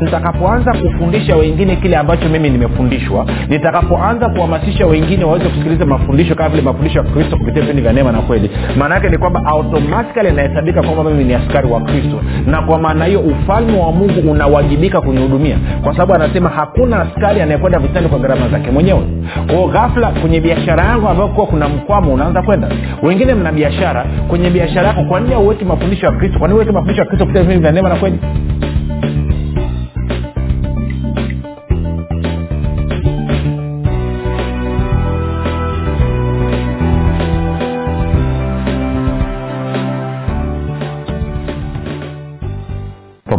nitakapoanza kufundisha wengine kile ambacho mimi nimefundishwa. Nitakapoanza kuhamasisha wengine waweze kusikiliza mafundisho kama vile mafundisho ya kristo kupitia vipindi vya neema na kweli. Maana yake ni kwamba automatikali inahesabika kwamba mimi ni askari wa kristo. Na kwa maana hiyo ufalme wa mungu unawajibika kunihudumia. Kwa sababu anasema hakuna askari anayekwenda vitani kwa gharama zake mwenyewe. Kwao ghafla kwenye biashara yangu ambayo kuwa kuna mkwamo unaanza kwenda. Wengine mna biashara. Kwenye biashara yako kwa nini auweki mafundisho ya kristo? Kwa nini uweke mafundisho ya kristo kupitia vipindi vya neema na kweli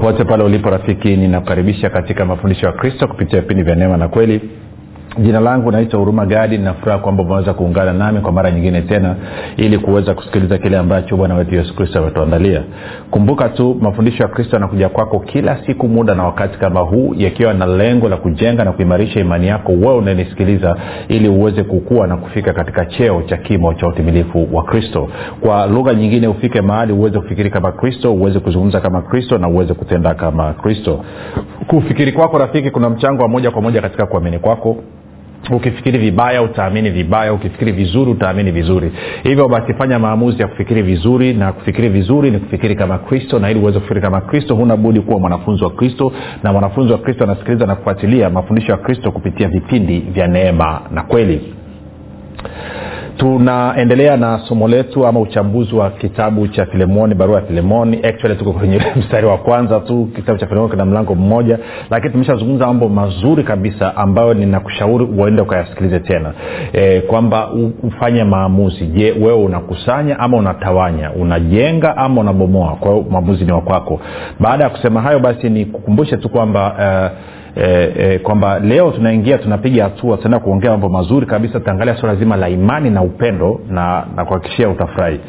popote pale ulipo rafiki ninakukaribisha katika mafundisho ya kristo kupitia vipindi vya neema na kweli jina langu naitwa huruma gadi ninafuraha kwamba umeweza kuungana nami kwa mara nyingine tena ili kuweza kusikiliza kile ambacho bwana wetu yesu kristo ametuandalia. Kumbuka tu mafundisho ya kristo yanakuja kwako kila siku muda na wakati kama huu yakiwa na lengo la kujenga na kuimarisha imani yako wewe unanisikiliza ili uweze kukua na kufika katika cheo cha kimo cha utimilifu wa kristo. Kwa lugha nyingine ufike mahali uweze kufikiri kama kristo uweze kuzungumza kama kristo na uweze kutenda kama kristo. Kufikiri kwako rafiki kuna mchango wa moja kwa moja katika kuamini kwako ukifikiri vibaya utaamini vibaya. Ukifikiri vizuri utaamini vizuri. Hivyo basi fanya maamuzi ya kufikiri vizuri na kufikiri vizuri ni kufikiri kama kristo na ili uweze kufikiri kama kristo huna budi kuwa mwanafunzi wa kristo na mwanafunzi wa kristo anasikiliza na kufuatilia mafundisho ya kristo kupitia vipindi vya neema na kweli tunaendelea na somo letu ama uchambuzi wa kitabu cha filemoni barua ya filemoni. Actually tuko kwenye mstari wa kwanza tu kitabu cha filemoni kina mlango mmoja lakini tumeshazungumza mambo mazuri kabisa ambayo ninakushauri uende ukayasikilize tena. E, kwamba ufanye maamuzi. Je wewe unakusanya ama unatawanya? Unajenga ama unabomoa? Kwa hiyo maamuzi ni wakwako baada ya kusema hayo basi ni kukumbushe tu kwamba uh, e, e, kwamba leo tunaingia tunapiga hatua tunaenda kuongea mambo mazuri kabisa tutaangalia swala zima la imani na upendo na nakuhakikishia utafurahi.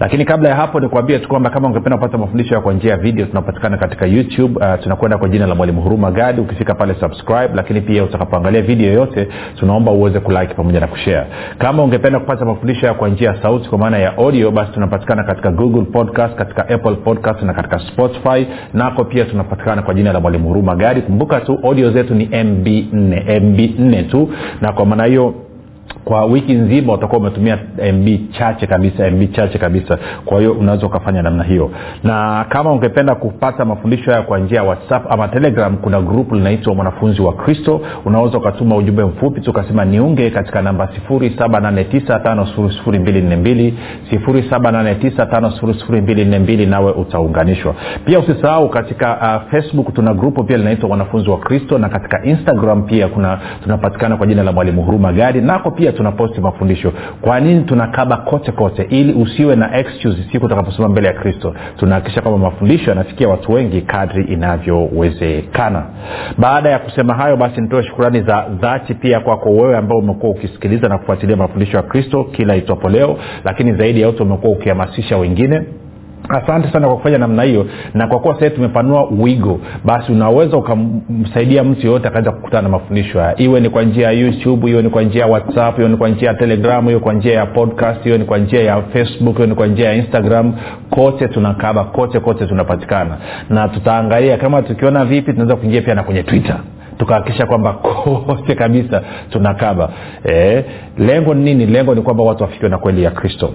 Lakini kabla ya hapo nikuambie tu kwamba kama ungependa kupata mafundisho ya kwa njia ya video tunapatikana katika youtube uh, tunakwenda kwa jina la mwalimu huruma gadi. Ukifika pale subscribe lakini pia utakapoangalia video yoyote tunaomba uweze kulike pamoja na kushare. Kama ungependa kupata mafundisho ya kwa njia ya sauti kwa maana ya audio basi tunapatikana katika google podcast katika apple podcast na katika spotify. Nako pia tunapatikana kwa jina la mwalimu huruma gadi. Kumbuka tu audio zetu ni mb 4 mb 4 tu. Na kwa maana hiyo kwa wiki nzima utakuwa umetumia mb chache kabisa mb chache kabisa. Kwa hiyo unaweza ukafanya namna hiyo. Na kama ungependa kupata mafundisho haya kwa njia ya whatsapp ama telegram kuna grupu linaitwa mwanafunzi wa kristo. Unaweza ukatuma ujumbe mfupi tu ukasema niunge katika namba 7895242 7895242 nawe utaunganishwa. Pia usisahau katika uh, facebook tuna grupu pia linaitwa wanafunzi wa kristo na katika instagram pia kuna tunapatikana kwa jina la mwalimu huruma gadi. Nako pia tunaposti mafundisho. Kwa nini tunakaba kote kote? Ili usiwe na excuse siku utakaposema mbele ya kristo. Tunahakikisha kwamba mafundisho yanafikia watu wengi kadri inavyowezekana. Baada ya kusema hayo basi nitoe shukurani za dhati pia kwako wewe ambao umekuwa ukisikiliza na kufuatilia mafundisho ya kristo kila itwapo leo lakini zaidi ya yote umekuwa ukihamasisha wengine asante sana kwa kufanya namna hiyo na kwa kuwa sahii tumepanua wigo basi unaweza ukamsaidia mtu yoyote akaweza kukutana na mafundisho haya. Iwe ni kwa njia ya youtube iwe ni kwa njia ya whatsapp iwe ni kwa njia ya telegram iwe kwa njia ya podcast iwe ni kwa njia ya facebook iwe ni kwa njia ya instagram kote tunakaba kote kote tunapatikana. Na tutaangalia kama tukiona vipi tunaweza kuingia pia na kwenye twitter. Tukahakikisha kwamba kote kabisa tunakaba. E, lengo ni nini? Lengo ni kwamba watu wafikiwe na kweli ya kristo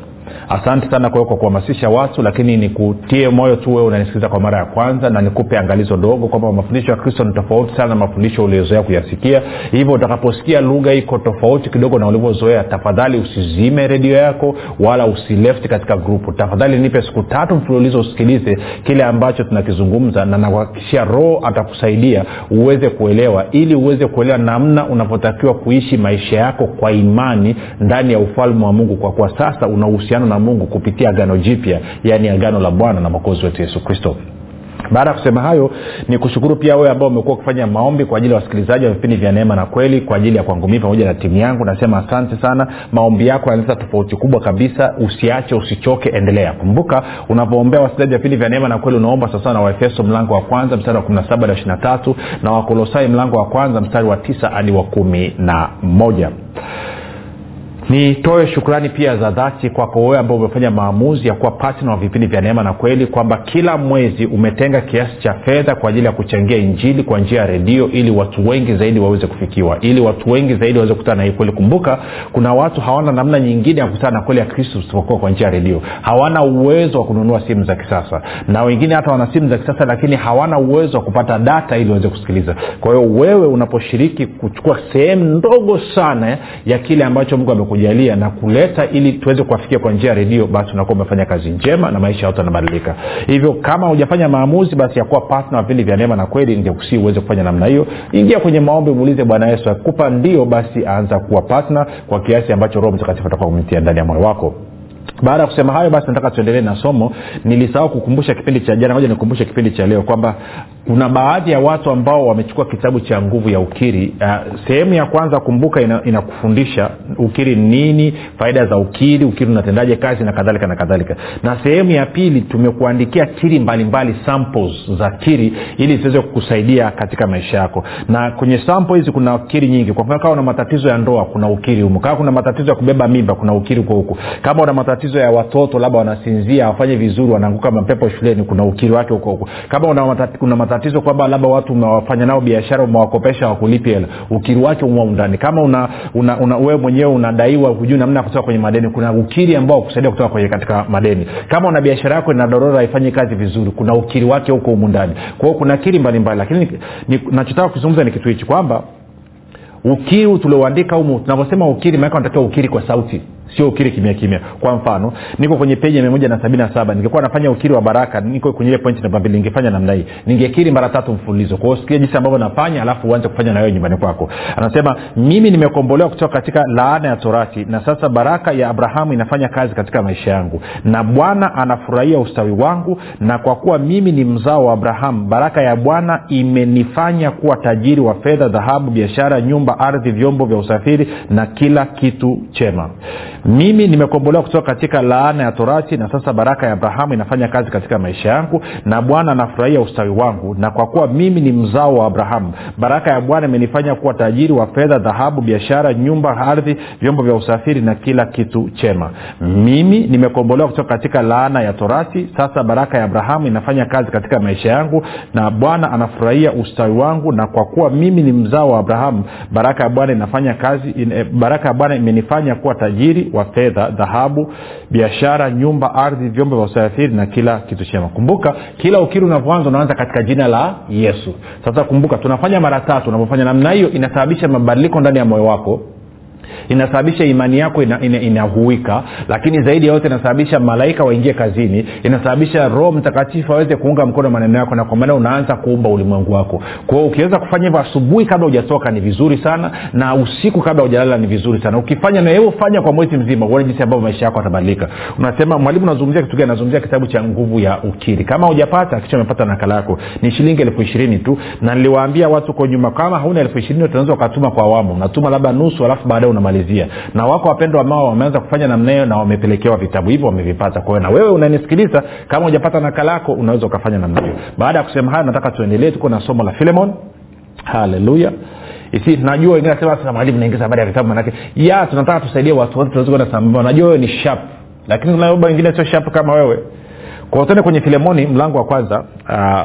asante sana kwa kwa kuhamasisha watu lakini nikutie moyo tu wewe unanisikiliza kwa mara ya kwanza na nikupe angalizo dogo kwamba mafundisho ya kristo ni tofauti sana na mafundisho uliozoea kuyasikia. Hivyo utakaposikia lugha iko tofauti kidogo na ulivyozoea tafadhali usizime redio yako wala usilefti katika grupu. Tafadhali nipe siku tatu mfululizo usikilize kile ambacho tunakizungumza na nakuhakikishia roho atakusaidia uweze kuelewa ili uweze kuelewa namna unavyotakiwa kuishi maisha yako kwa imani ndani ya ufalme wa mungu. Kwa kuwa sasa una uhusiano na mungu kupitia agano jipya yaani agano la bwana na mwokozi wetu yesu kristo. Baada ya kusema hayo ni kushukuru pia wewe ambao umekuwa ukifanya maombi kwa ajili ya wasikilizaji wa vipindi vya neema na kweli kwa ajili ya kwangu mii pamoja na timu yangu. Nasema asante sana. Maombi yako yanaleta tofauti kubwa kabisa. Usiache usichoke endelea. Kumbuka unapoombea wasikilizaji wa vipindi vya neema na kweli unaomba sawasawa na waefeso mlango wa kwanza mstari wa 17 hadi 23 na wakolosai mlango wa kwanza mstari wa 9 hadi wa kumi na moja nitoe shukrani pia za dhati kwako wewe ambao umefanya maamuzi ya kuwa patna wa vipindi vya neema na kweli kwamba kila mwezi umetenga kiasi cha fedha kwa ajili ya kuchangia injili kwa njia ya redio ili watu wengi zaidi waweze kufikiwa ili watu wengi zaidi waweze kukutana na hii kweli. Kumbuka kuna watu hawana namna nyingine ya kukutana na kweli ya kristo isipokuwa kwa njia ya redio. Hawana uwezo wa kununua simu za kisasa. Na wengine hata wana simu za kisasa lakini hawana uwezo wa kupata data ili waweze kusikiliza. Kwa hiyo wewe unaposhiriki kuchukua sehemu ndogo sana ya kile ambacho mungu kujalia na kuleta ili tuweze kuwafikia kwa njia ya redio basi unakuwa umefanya kazi njema na maisha ya watu yanabadilika. Hivyo kama hujafanya maamuzi basi ya kuwa patna wa vipindi vya neema na kweli ningekusii uweze kufanya namna hiyo. Ingia kwenye maombi muulize bwana yesu akikupa ndio basi aanza kuwa patna kwa kiasi ambacho roho mtakatifu atakuwa kumtia ndani ya moyo wako baada ya kusema hayo basi nataka tuendelee na somo. Nilisahau kukumbusha kipindi cha jana moja nikumbushe kipindi cha leo kwamba kuna baadhi ya watu ambao wamechukua kitabu cha nguvu ya ukiri. Uh, sehemu ya kwanza kumbuka inakufundisha ina ukiri nini faida za ukiri ukiri unatendaje kazi na kadhalika na kadhalika. Na sehemu ya pili tumekuandikia kiri mbalimbali samples za kiri ili ziweze kukusaidia katika maisha yako. Na kwenye sample hizi kuna kiri nyingi. Kwa kama una matatizo ya ndoa kuna ukiri humo kama kuna matatizo ya kubeba mimba kuna ukiri huko huku kama una matatizo ya watoto labda wanasinzia wafanye vizuri wanaanguka mapepo shuleni kuna ukiri wake huko huko. Kama una matati, kuna matatizo kwamba labda watu umewafanya nao biashara umewakopesha wakulipi hela ukiri wake umo ndani kama una, una, una wewe mwenyewe unadaiwa hujui namna ya kutoka kwenye madeni kuna ukiri ambao kusaidia kutoka kwenye katika madeni. Kama una biashara yako ina dorora haifanyi kazi vizuri kuna ukiri wake huko humu ndani. Kwa kuna kiri mbalimbali lakini nachotaka kuzungumza ni kitu hichi kwamba ukiri tulioandika humu tunavyosema ukiri maanake unatakiwa ukiri kwa sauti sio ukiri kimya kimya. Kwa mfano niko kwenye peji mia moja na sabini na saba ningekuwa nafanya ukiri wa baraka niko kwenye ile pointi namba mbili ningefanya namna hii. Ningekiri mara tatu mfululizo. Kwao sikia jinsi ambavyo nafanya alafu uanze kufanya na wewe nyumbani kwako. Anasema mimi nimekombolewa kutoka katika laana ya torati na sasa baraka ya abrahamu inafanya kazi katika maisha yangu. Na bwana anafurahia ustawi wangu na kwa kuwa mimi ni mzao wa abrahamu baraka ya bwana imenifanya kuwa tajiri wa fedha dhahabu biashara nyumba ardhi vyombo vya usafiri na kila kitu chema mimi nimekombolewa kutoka katika laana ya torati na sasa baraka ya abrahamu inafanya kazi katika maisha yangu na bwana anafurahia ustawi wangu na kwa kuwa mimi ni mzao wa abrahamu baraka ya bwana imenifanya kuwa tajiri wa fedha dhahabu biashara nyumba ardhi vyombo vya usafiri na kila kitu chema. Mimi nimekombolewa kutoka katika laana ya torati sasa baraka ya abrahamu inafanya kazi katika maisha yangu na bwana anafurahia ustawi wangu na kwa kuwa mimi ni mzao wa abrahamu baraka ya bwana inafanya kazi in, baraka ya bwana imenifanya kuwa tajiri wa fedha dhahabu biashara nyumba ardhi vyombo vya usafiri na kila kitu chema. Kumbuka kila ukiri unavyoanza unaanza katika jina la yesu. Sasa kumbuka tunafanya mara tatu. Unapofanya namna hiyo inasababisha mabadiliko ndani ya moyo wako inasababisha imani yako inahuika ina, ina lakini zaidi ya yote inasababisha malaika waingie kazini inasababisha roho mtakatifu aweze kuunga mkono maneno yako na kwa maana unaanza kuumba ulimwengu wako. Kwao ukiweza kufanya hivyo asubuhi kabla hujatoka ni vizuri sana na usiku kabla hujalala ni vizuri sana. Ukifanya na fanya kwa mwezi mzima uone jinsi ambavyo maisha yako atabadilika unasema mwalimu unazungumzia kitu gani? Nazungumzia kitabu cha nguvu ya ukiri. Kama hujapata kisha umepata nakala yako. Ni shilingi elfu ishirini tu. Na niliwaambia watu huko nyuma kama hauna elfu ishirini tunaweza ukatuma kwa awamu. Unatuma labda nusu alafu baadaye unamalizia na wako wapendwa ambao wameanza kufanya namna hiyo na wamepelekewa vitabu hivyo wamevipata. Kwao na wewe unanisikiliza kama hujapata nakala yako unaweza ukafanya namna hiyo. Baada ya kusema hayo nataka tuendelee. Tuko na somo la filemon. Haleluya isi najua wengine nasema sasa mwalimu naingiza habari ya vitabu manake ya tunataka tusaidie watu wote tunaweza kwenda sambamba. Najua wewe ni sharp lakini kuna wengine sio sharp kama wewe. Kwa tuende kwenye filemoni mlango wa kwanza. Uh,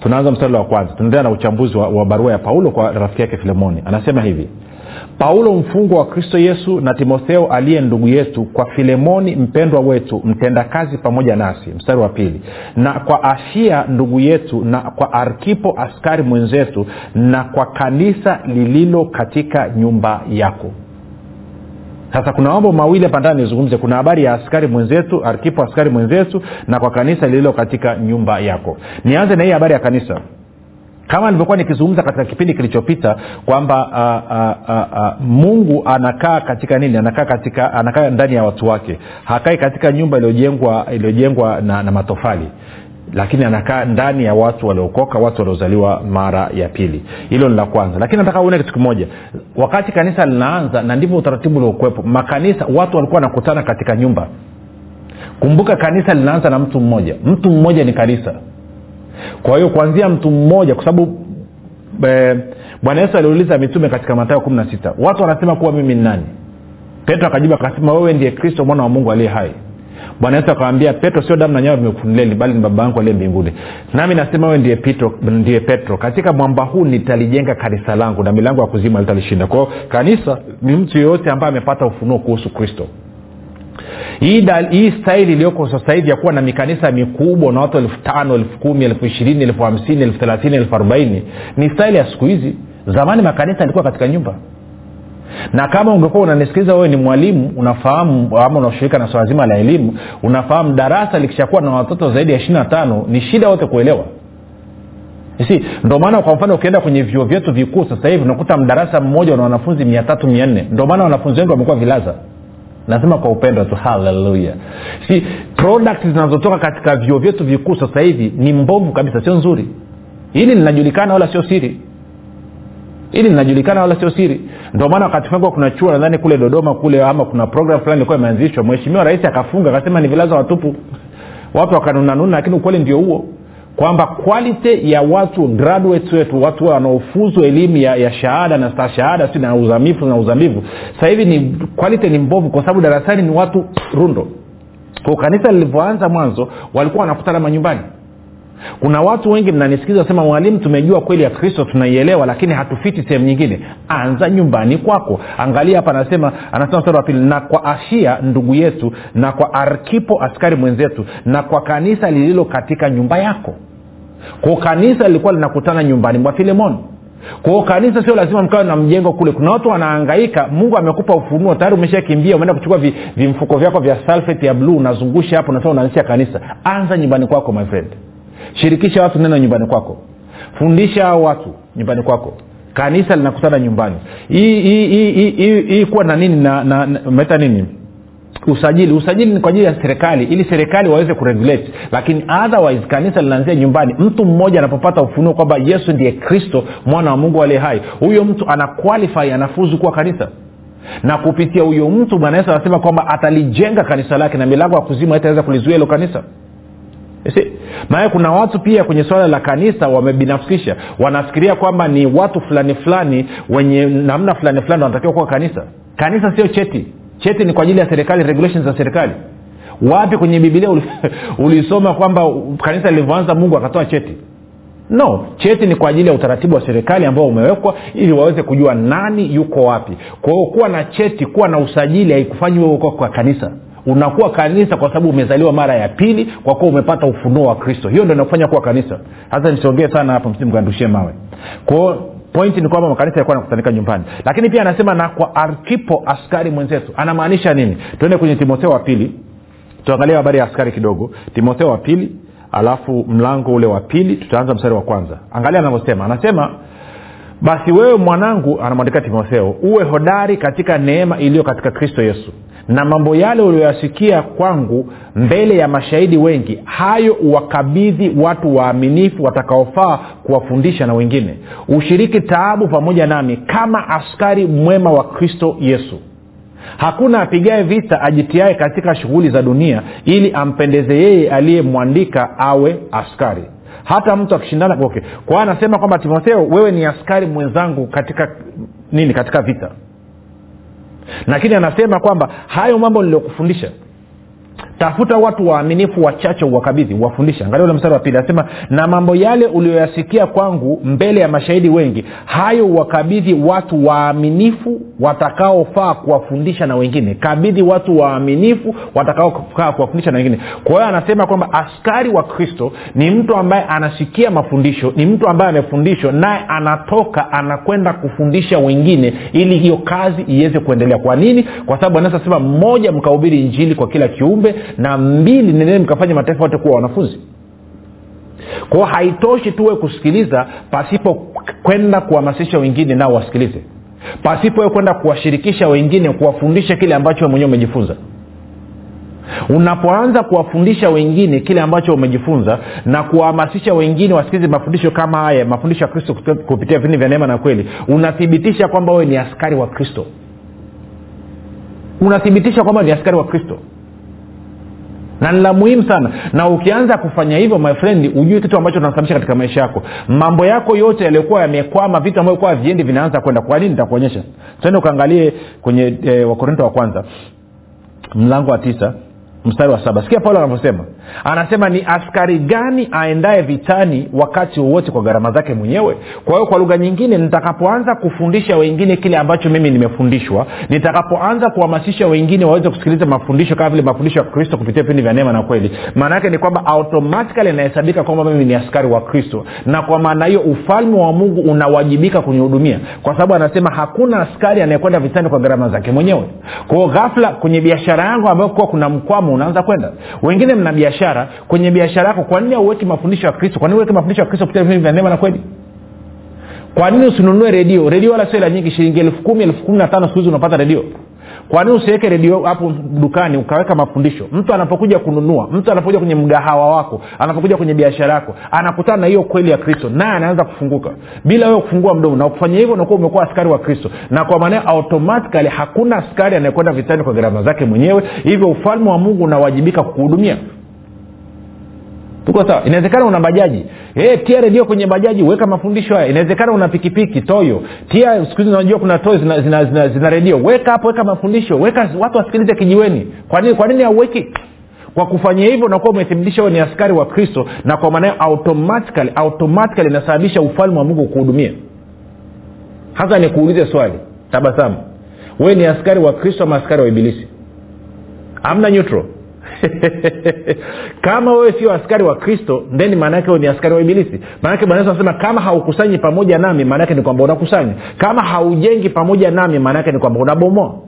tunaanza mstari wa kwanza. Tunaendelea na uchambuzi wa, wa barua ya paulo kwa rafiki yake filemoni anasema hivi paulo mfungwa wa kristo yesu na timotheo aliye ndugu yetu kwa filemoni mpendwa wetu mtendakazi pamoja nasi. Mstari wa pili. Na kwa afia ndugu yetu na kwa arkipo askari mwenzetu na kwa kanisa lililo katika nyumba yako. Sasa kuna mambo mawili hapa ndani nizungumze. Kuna habari ya askari mwenzetu arkipo askari mwenzetu na kwa kanisa lililo katika nyumba yako. Nianze na hii habari ya kanisa kama nilivyokuwa nikizungumza katika kipindi kilichopita kwamba uh, uh, uh, mungu anakaa katika nini? Anakaa katika anakaa ndani ya watu wake. Hakai katika nyumba iliyojengwa iliyojengwa na, na matofali. Lakini anakaa ndani ya watu waliokoka watu waliozaliwa mara ya pili. Hilo ni la kwanza. Lakini nataka uone kitu kimoja. Wakati kanisa linaanza na ndivyo utaratibu uliokuwepo makanisa watu walikuwa wanakutana katika nyumba. Kumbuka kanisa linaanza na mtu mmoja. Mtu mmoja ni kanisa kwa hiyo kuanzia mtu mmoja kwa sababu e, bwana yesu aliuliza mitume katika matayo kumi na sita. Watu wanasema kuwa mimi ni nani? Petro akajibu akasema wewe ndiye kristo mwana wa mungu aliye hai. Bwana yesu akawambia petro sio damu na nyama vimekufunuleni bali ni baba yangu aliye mbinguni. Nami nasema wewe ndiye petro, ndiye petro. Katika mwamba huu nitalijenga kanisa langu na milango ya kuzima litalishinda kwao kanisa ni mtu yeyote ambaye amepata ufunuo kuhusu kristo hii, hii staili iliyoko sasa hivi ya kuwa na mikanisa mikubwa na watu elfu tano elfu kumi elfu ishirini elfu hamsini elfu thelathini elfu arobaini ni staili ya siku hizi. Zamani makanisa yalikuwa katika nyumba. Na kama ungekuwa unanisikiliza wewe ni mwalimu unafahamu ama unashirika na swala zima la elimu unafahamu darasa likishakuwa na watoto zaidi ya ishirina tano ni shida wote kuelewa. Si ndio maana kwa mfano ukienda kwenye vyuo vyetu vikuu sasa hivi unakuta mdarasa mmoja una wanafunzi mia tatu mia nne. Ndio maana wanafunzi wengi wamekuwa vilaza nasema kwa upendo tu haleluya. Si product zinazotoka katika vyuo vyetu vikuu sasa hivi ni mbovu kabisa sio nzuri. Hili linajulikana wala sio siri. Hili linajulikana wala sio siri. Ndio maana wakati fulani kuna chuo nadhani kule dodoma kule ama kuna program fulani ilikuwa imeanzishwa mheshimiwa rais akafunga akasema ni vilaza watupu. Watu wakanunanuna lakini ukweli ndio huo kwamba quality ya watu graduates wetu watu wanaofuzwa elimu ya, ya shahada na stashahada si na uzamifu na uzamivu sasa hivi ni quality ni mbovu kwa sababu darasani ni watu rundo. Kwa kanisa lilivyoanza mwanzo walikuwa wanakutana manyumbani. Kuna watu wengi mnanisikiza sema mwalimu tumejua kweli ya kristo tunaielewa lakini hatufiti sehemu nyingine. Anza nyumbani kwako. Angalia hapa anasema anasema mstari wa pili na kwa ashia ndugu yetu na kwa arkipo askari mwenzetu na kwa kanisa lililo katika nyumba yako kwao kanisa lilikuwa linakutana nyumbani mwa filemoni. Kwao kanisa sio lazima mkawe na mjengo kule. Kuna watu wanaangaika mungu amekupa ufunuo tayari umeshakimbia umeenda kuchukua vimfuko vi vyako vya salfet ya bluu unazungusha hapo unasema unaanzisha kanisa. Anza nyumbani kwako my friend. Shirikisha watu neno nyumbani kwako. Fundisha hao watu nyumbani kwako. Kanisa linakutana nyumbani. Hii kuwa na nini na, na, na meta nini usajili usajili ni kwa ajili ya serikali ili serikali waweze kuregulate. Lakini otherwise kanisa linaanzia nyumbani mtu mmoja anapopata ufunuo kwamba yesu ndiye kristo mwana wa mungu aliye hai huyo mtu ana anafuzu kuwa kanisa. Na kupitia huyo mtu bwana yesu anasema kwamba atalijenga kanisa lake na milango ya kuzima itaweza kulizuia hilo kanisa. Maana kuna watu pia kwenye swala la kanisa wamebinafsisha wanafikiria kwamba ni watu fulani fulani wenye namna fulani fulani wanatakiwa kuwa kanisa. Kanisa sio cheti cheti ni kwa ajili ya serikali regulations za serikali. Wapi kwenye bibilia ulisoma kwamba kanisa lilivyoanza mungu akatoa cheti? No cheti ni kwa ajili ya utaratibu wa serikali ambao umewekwa ili waweze kujua nani yuko wapi. Kwa hiyo kuwa na cheti kuwa na usajili haikufanyi wewe kwa kanisa. Unakuwa kanisa kwa sababu umezaliwa mara ya pili kwa kuwa umepata ufunuo wa kristo. Hiyo ndo inakufanya kuwa kanisa. Hasa nisiongee sana hapo msimkandushie mawe. Kwao pointi ni kwamba makanisa yalikuwa nakutanika nyumbani. Lakini pia anasema na kwa arkipo askari mwenzetu. Anamaanisha nini? Tuende kwenye timotheo wa pili. Tuangalie habari ya askari kidogo. Timotheo wa pili alafu mlango ule wa pili. Tutaanza mstari wa kwanza. Angalia anavyosema. Anasema basi wewe mwanangu anamwandikia timotheo uwe hodari katika neema iliyo katika kristo yesu na mambo yale ulioyasikia kwangu mbele ya mashahidi wengi hayo uwakabidhi watu waaminifu watakaofaa kuwafundisha na wengine. Ushiriki taabu pamoja nami kama askari mwema wa kristo yesu. Hakuna apigae vita ajitiae katika shughuli za dunia ili ampendeze yeye aliyemwandika awe askari. Hata mtu akishindana okay. kwa anasema kwamba timotheo wewe ni askari mwenzangu katika nini katika vita lakini anasema kwamba hayo mambo niliyokufundisha tafuta watu waaminifu wachache uwakabidhi uwafundishe. Angalia ule mstari wa pili anasema na mambo yale ulioyasikia kwangu mbele ya mashahidi wengi hayo uwakabidhi watu waaminifu watakaofaa kuwafundisha na wengine. Kabidhi watu waaminifu watakaofaa kuwafundisha na wengine. Kwa hiyo anasema kwamba askari wa kristo ni mtu ambaye anasikia mafundisho ni mtu ambaye amefundishwa naye anatoka anakwenda kufundisha wengine ili hiyo kazi iweze kuendelea. Kwa nini? Kwa sababu anaweza sema mmoja mkahubiri injili kwa kila kiumbe na mbili nendeni mkafanya mataifa yote kuwa wanafunzi? Kwao haitoshi tuwe kusikiliza pasipo kwenda kuhamasisha wengine nao wasikilize. Pasipo kwenda kuwashirikisha wengine kuwafundisha kile ambacho mwenyewe umejifunza. Unapoanza kuwafundisha wengine kile ambacho umejifunza na kuwahamasisha wengine wasikilize mafundisho kama haya mafundisho ya kristo kupitia vipindi vya neema na kweli unathibitisha kwamba wewe ni askari wa kristo. Unathibitisha kwamba ni askari wa kristo na ni la muhimu sana. Na ukianza kufanya hivyo my friend ujue kitu ambacho unasababisha katika maisha yako. Mambo yako yote yaliyokuwa yamekwama vitu ambavyo kuwa viendi vinaanza kwenda. Kwa nini? Nitakuonyesha. Tuende ukaangalie kwenye e, wakorinto wa kwanza. Mlango wa tisa mstari wa saba. Sikia paulo anavyosema anasema ni askari gani aendaye vitani wakati wowote kwa gharama zake mwenyewe? Kwa hiyo kwa lugha nyingine nitakapoanza kufundisha wengine kile ambacho mimi nimefundishwa nitakapoanza kuhamasisha wengine waweze kusikiliza mafundisho kama vile mafundisho ya kristo kupitia vipindi vya neema na kweli maana yake ni kwamba automatikali inahesabika kwamba mimi ni askari wa kristo. Na kwa maana hiyo ufalme wa mungu unawajibika kunihudumia kwa sababu anasema hakuna askari anayekwenda vitani kwa gharama zake mwenyewe. Kwao ghafla kwenye biashara yangu ambayo kuwa kuna mkwamo unaanza kwenda. Wengine mna biashara kwenye biashara yako kwa nini auweki mafundisho ya kristo? Kwa nini uweke mafundisho ya kristo kupitia vipindi vya neema na kweli? Kwa nini usinunue redio? Redio wala sio la nyingi shilingi elfu kumi elfu kumi na tano siku hizi unapata redio. Kwa nini usiweke redio hapo dukani ukaweka mafundisho? Mtu anapokuja kununua mtu anapokuja kwenye mgahawa wako anapokuja kwenye biashara yako anakutana na hiyo kweli ya kristo naye anaanza kufunguka. Bila wewe kufungua mdomo na ukufanya hivyo unakuwa umekuwa askari wa kristo. Na kwa maana automatikali hakuna askari anayekwenda vitani kwa gharama zake mwenyewe. Hivyo ufalme wa mungu unawajibika kukuhudumia tuko sawa? Inawezekana una bajaji. Hey, tia redio kwenye bajaji weka mafundisho haya. Inawezekana una pikipiki toyo. Tia siku hizi unajua kuna toyo zina, zina, zina, zina redio. Weka hapo weka mafundisho. Weka watu wasikilize kijiweni. Kwa nini kwa nini hauweki? Kwa kufanya hivyo unakuwa umethibitisha wewe ni askari wa kristo na kwa maana automatically automatically inasababisha ufalme wa mungu kuhudumia hasa nikuulize swali. Tabasamu. Wewe ni askari wa kristo ama askari wa ibilisi? Amna neutral kama wewe sio askari wa kristo then maanaake ni askari wa ibilisi. Maanake bwana yesu anasema kama haukusanyi pamoja nami maanaake ni kwamba unakusanya. Kama haujengi pamoja nami maanaake ni kwamba unabomoa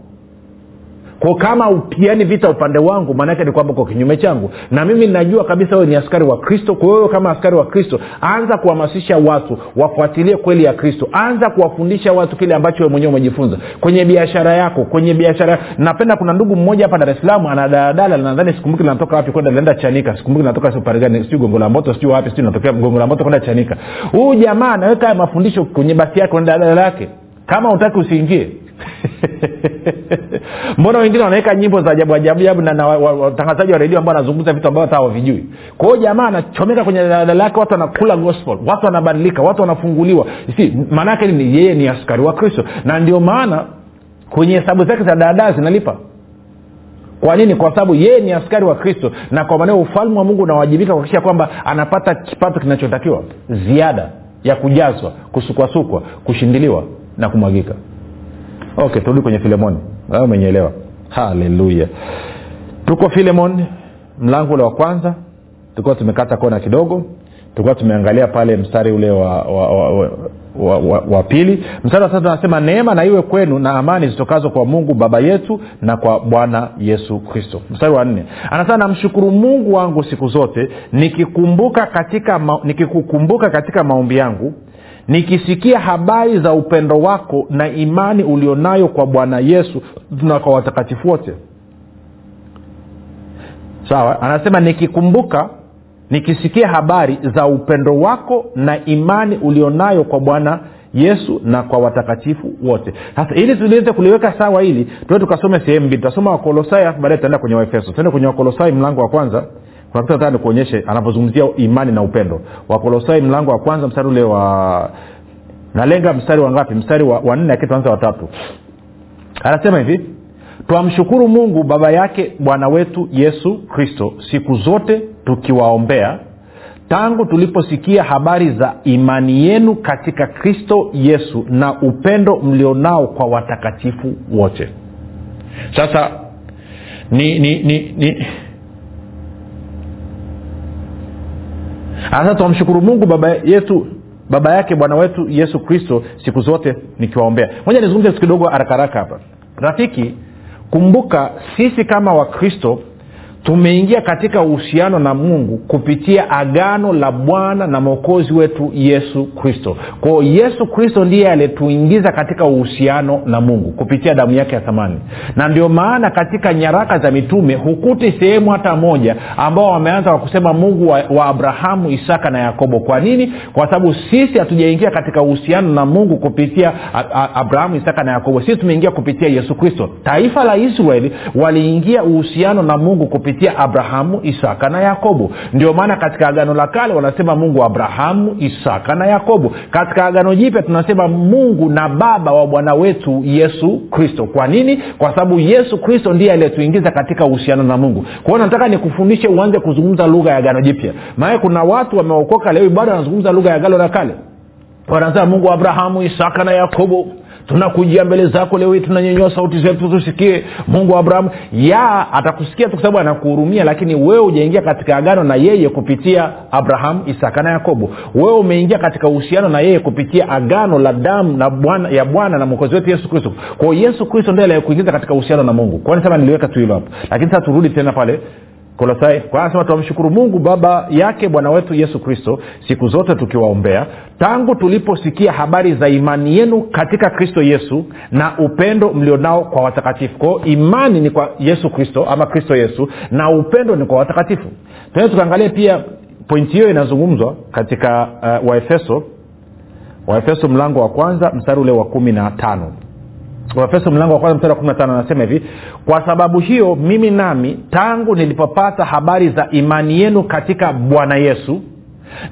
ko kama upigani vita upande wangu maanaake ni kwamba uko kinyume changu. Na mimi najua kabisa wewe ni askari wa kristo kwa kama askari wa kristo anza kuhamasisha watu wafuatilie kweli ya kristo. Anza kuwafundisha watu kile ambacho wewe mwenyewe umejifunza. Kwenye biashara yako kwenye biashara napenda kuna ndugu mmoja hapa dar es salaam ana daladala nadhani sikumbuki linatoka wapi kwenda linaenda chanika. Sikumbuki linatoka siparigani sijui gongo la moto sijui wapi sijui natokea gongo la moto kwenda chanika. Huyu jamaa anaweka mafundisho kwenye basi yake kwenye daladala yake. Kama utaki usiingie mbona wengine wanaweka nyimbo za ajabu ajabu ajabu na watangazaji wa redio ambao wanazungumza vitu ambavyo hata wavijui kwa jamaa anachomeka kwenye dada lake watu wanakula gospel watu wanabadilika watu wanafunguliwa. Si maanaake ni yeye ni askari wa kristo. Na ndio maana kwenye hesabu zake za daadaa zinalipa. Kwa nini? Kwa sababu yeye ni askari wa kristo. Na kwa maanao ufalme wa mungu unawajibika kuhakikisha kwamba anapata kipato kinachotakiwa. Ziada ya kujazwa kusukwasukwa kushindiliwa na kumwagika okay turudi kwenye filemoni. Wewe umenyelewa haleluya. Tuko filemon mlango ule wa kwanza. Tulikuwa tumekata kona kidogo. Tulikuwa tumeangalia pale mstari ule wa, wa, wa, wa wa, wa, wa pili. Mstari wa tatu anasema neema na iwe kwenu na amani zitokazo kwa mungu baba yetu na kwa bwana yesu kristo. Mstari wa nne. Anasema namshukuru mungu wangu siku zote nikikumbuka katika ma, nikikukumbuka katika maombi yangu nikisikia habari za upendo wako na imani ulionayo kwa bwana yesu na kwa watakatifu wote. Sawa anasema nikikumbuka nikisikia habari za upendo wako na imani ulionayo kwa bwana yesu na kwa watakatifu wote. Sasa ili tuliweze kuliweka sawa hili tuwe tukasome sehemu mbili. Tutasoma wakolosai alafu baadaye tutaenda kwenye waefeso tuende kwenye wakolosai mlango wa kwanza nataka nikuonyeshe anavyozungumzia imani na upendo. Wakolosai mlango wa kwanza mstari ule wa nalenga mstari wa ngapi? Mstari wa, wa nne akituanza watatu anasema hivi twamshukuru mungu baba yake bwana wetu yesu kristo siku zote tukiwaombea tangu tuliposikia habari za imani yenu katika kristo yesu na upendo mlionao kwa watakatifu wote. Sasa ni ni ni, ni sasa twamshukuru mungu baba yetu baba yake bwana wetu yesu kristo siku zote nikiwaombea. Moja nizungumze kitu kidogo haraka haraka hapa. Rafiki kumbuka sisi kama wakristo tumeingia katika uhusiano na mungu kupitia agano la bwana na mwokozi wetu yesu kristo. Kwao yesu kristo ndiye aliyetuingiza katika uhusiano na mungu kupitia damu yake ya thamani. Na ndio maana katika nyaraka za mitume hukuti sehemu hata moja ambao wameanza kwa kusema mungu wa, wa abrahamu isaka na yakobo. Kwa nini? Kwa sababu sisi hatujaingia katika uhusiano na mungu kupitia a, a, abrahamu isaka na yakobo. Sisi tumeingia kupitia yesu kristo. Taifa la israeli waliingia uhusiano na mungu kupitia abrahamu isaka na yakobo. Ndio maana katika agano la kale wanasema mungu abrahamu isaka na yakobo. Katika agano jipya tunasema mungu na baba wa bwana wetu yesu kristo. Kwa nini? Kwa sababu yesu kristo ndiye aliyetuingiza katika uhusiano na mungu. Kwa hiyo nataka nikufundishe uanze kuzungumza lugha ya agano jipya. Maana kuna watu wameokoka leo bado wanazungumza lugha ya agano la kale. Wanasema mungu wa abrahamu isaka na yakobo tunakujia mbele zako leo hii tunanyanyua sauti zetu tusikie mungu wa abrahamu. Ya atakusikia tu kwa sababu anakuhurumia lakini wewe ujaingia katika agano na yeye kupitia abrahamu isaka na yakobo. Wewe umeingia katika uhusiano na yeye kupitia agano la damu na bwana ya bwana na mwokozi wetu yesu kristo. Kwao yesu kristo ndiye aliyekuingiza katika uhusiano na mungu. Kwani sema niliweka tu hilo hapo lakini sasa turudi tena pale kolosai. Kwa anasema tunamshukuru mungu baba yake bwana wetu yesu kristo siku zote tukiwaombea tangu tuliposikia habari za imani yenu katika kristo yesu na upendo mlionao kwa watakatifu. Kwao imani ni kwa yesu kristo ama kristo yesu na upendo ni kwa watakatifu. Tunaweza tukaangalia pia pointi hiyo inazungumzwa katika uh, waefeso waefeso mlango wa kwanza mstari ule wa kumi na tano waefeso mlango wa kwanza mstari wa kumi na tano anasema hivi kwa sababu hiyo mimi nami tangu nilipopata habari za imani yenu katika bwana yesu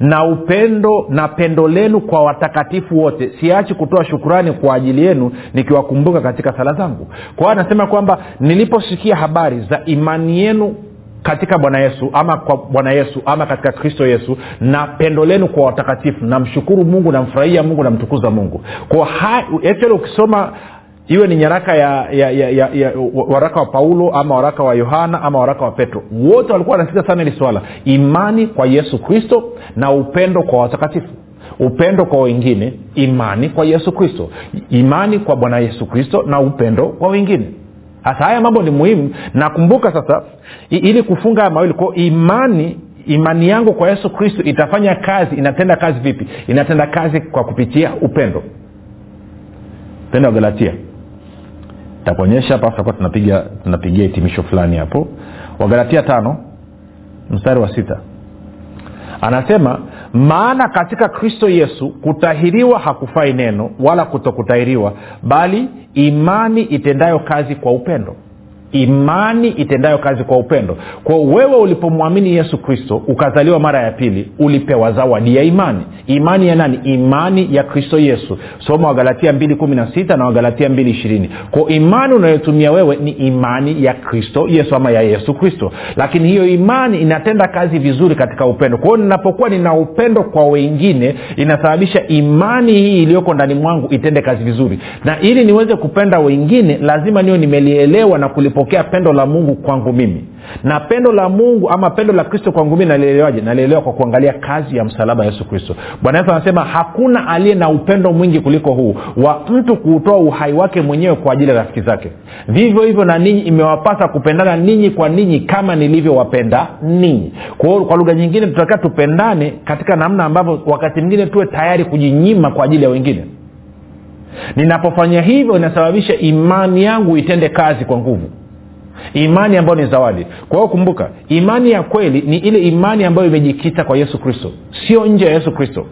na upendo na pendo lenu kwa watakatifu wote siachi kutoa shukurani kwa ajili yenu nikiwakumbuka katika sala zangu. Kwa hiyo anasema kwamba niliposikia habari za imani yenu katika bwana yesu ama kwa bwana yesu ama katika kristo yesu na pendo lenu kwa watakatifu namshukuru mungu namfurahia mungu namtukuza mungu. Kwa actually ukisoma iwe ni nyaraka ya, ya, ya, ya, ya waraka wa paulo ama waraka wa yohana ama waraka wa petro. Wote walikuwa wanasita sana hili swala. Imani kwa yesu kristo na upendo kwa watakatifu. Upendo kwa wengine imani kwa yesu kristo. Imani kwa bwana yesu kristo na upendo kwa wengine. Sasa haya mambo ni muhimu. Nakumbuka sasa ili kufunga haya mawili kwao imani imani yangu kwa yesu kristo itafanya kazi inatenda kazi vipi? Inatenda kazi kwa kupitia upendo. Pendo wa galatia takuonyesha hapa tutakuwa tunapiga tunapigia hitimisho fulani hapo. Wagalatia tano mstari wa sita. Anasema maana katika kristo yesu kutahiriwa hakufai neno wala kutokutahiriwa bali imani itendayo kazi kwa upendo imani itendayo kazi kwa upendo. Kwa wewe ulipomwamini yesu kristo ukazaliwa mara ya pili ulipewa zawadi ya imani. Imani ya nani? Imani ya kristo yesu. Soma wagalatia 216 na wagalatia 220 kwa imani unayotumia wewe ni imani ya kristo yesu ama ya yesu kristo. Lakini hiyo imani inatenda kazi vizuri katika upendo. Kwao ninapokuwa nina upendo kwa wengine inasababisha imani hii iliyoko ndani mwangu itende kazi vizuri. Na ili niweze kupenda wengine lazima niwe nimelielewa na kulipo kulipokea pendo la mungu kwangu mimi. Na pendo la mungu ama pendo la kristo kwangu mimi nalielewaje? Nalielewa kwa kuangalia kazi ya msalaba yesu kristo. Bwana yesu anasema hakuna aliye na upendo mwingi kuliko huu wa mtu kuutoa uhai wake mwenyewe kwa ajili ya rafiki zake. Vivyo hivyo na ninyi imewapasa kupendana ninyi kwa ninyi kama nilivyowapenda ninyi. Kwa, kwa lugha nyingine tutakiwa tupendane katika namna ambavyo wakati mwingine tuwe tayari kujinyima kwa ajili ya wengine. Ninapofanya hivyo inasababisha imani yangu itende kazi kwa nguvu imani ambayo ni zawadi. Kwa hiyo kumbuka imani ya kweli ni ile imani ambayo imejikita kwa yesu kristo sio nje ya yesu kristo.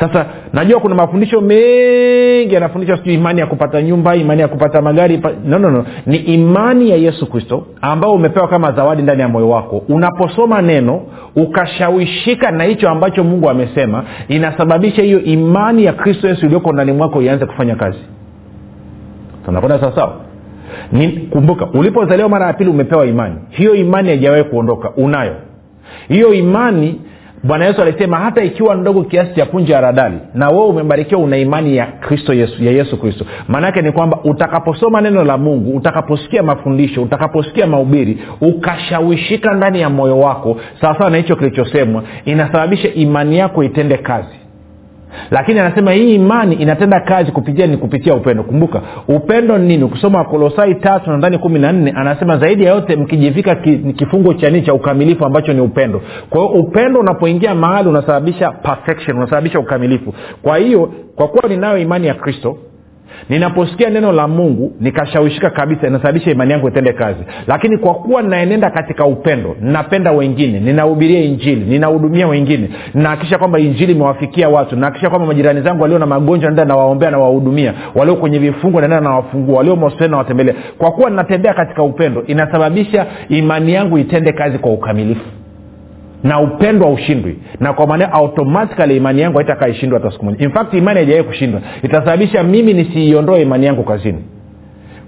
Sasa najua kuna mafundisho mengi yanafundisha sijui imani ya kupata nyumba imani ya kupata magari no, no, no. ni imani ya yesu kristo ambao umepewa kama zawadi ndani ya moyo wako. Unaposoma neno ukashawishika na hicho ambacho mungu amesema inasababisha hiyo imani ya kristo yesu iliyoko ndani mwako ianze kufanya kazi. Tunakwenda sawasawa kumbuka ulipozaliwa mara ya pili umepewa imani. Hiyo imani haijawahi kuondoka. Unayo. Hiyo imani bwana yesu alisema hata ikiwa ndogo kiasi cha punja ya radali na wewe umebarikiwa una imani ya kristo yesu ya yesu kristo. Maanaake ni kwamba utakaposoma neno la mungu utakaposikia mafundisho utakaposikia mahubiri ukashawishika ndani ya moyo wako. Sawasawa na hicho kilichosemwa inasababisha imani yako itende kazi lakini anasema hii imani inatenda kazi kupitia ni kupitia upendo. Kumbuka upendo ni nini? Ukisoma kolosai tatu nadhani kumi na nne anasema zaidi ya yote mkijivika ki, kifungo cha nini? Cha ukamilifu ambacho ni upendo. Kwa hiyo upendo unapoingia mahali unasababisha perfection unasababisha ukamilifu. Kwa hiyo kwa kuwa ninayo imani ya kristo ninaposikia neno la mungu nikashawishika kabisa inasababisha imani yangu itende kazi. Lakini kwa kuwa naenenda katika upendo ninapenda wengine ninahubiria injili ninahudumia wengine ninahakikisha kwamba injili imewafikia watu nahakikisha kwamba majirani zangu walio na magonjwa naenda nawaombea nawahudumia walio kwenye vifungo naenda nawafungua walio mahospitali nawatembelea. Kwa kuwa ninatembea katika upendo inasababisha imani yangu itende kazi kwa ukamilifu na upendo haushindwi. Na kwa maana automatikali imani yangu haitakaa ishindwa hata siku moja. In fact imani haijawai kushindwa. Itasababisha mimi nisiiondoe imani yangu kazini.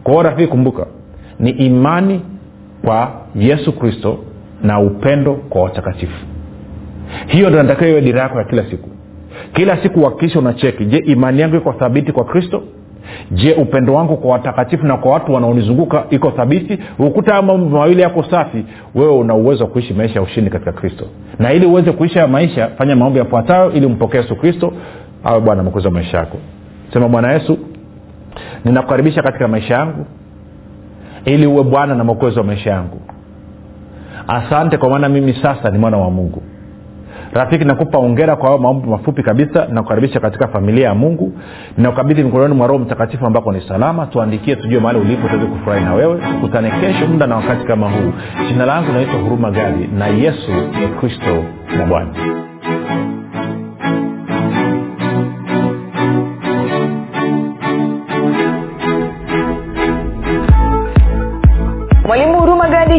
Kwa rafiki kumbuka ni imani kwa yesu kristo na upendo kwa watakatifu. Hiyo ndo natakiwa iwe dira yako ya kila siku. Kila siku uhakikisha unacheki. Je imani yangu iko thabiti kwa kristo je upendo wangu kwa watakatifu na kwa watu wanaonizunguka iko thabiti? Ukuta mambo mawili yako safi. Wewe una uwezo wa kuishi maisha ya ushindi katika kristo. Na ili uweze kuisha maisha fanya maombi yafuatayo ili umpokee yesu kristo. Awe bwana mkuzi wa maisha yako. Sema bwana yesu ninakukaribisha katika maisha yangu ili uwe bwana na mwokozi wa maisha yangu. Asante kwa maana mimi sasa ni mwana wa mungu rafiki nakupa ongera kwa maombi mafupi kabisa nakukaribisha katika familia ya mungu. Nakukabidhi mikononi mwa roho mtakatifu ambako ni salama. Tuandikie tujue mahali ulipo tuweze kufurahi na wewe. Tukutane kesho muda na wakati kama huu. Jina langu naitwa huruma gadi na yesu kristo na bwana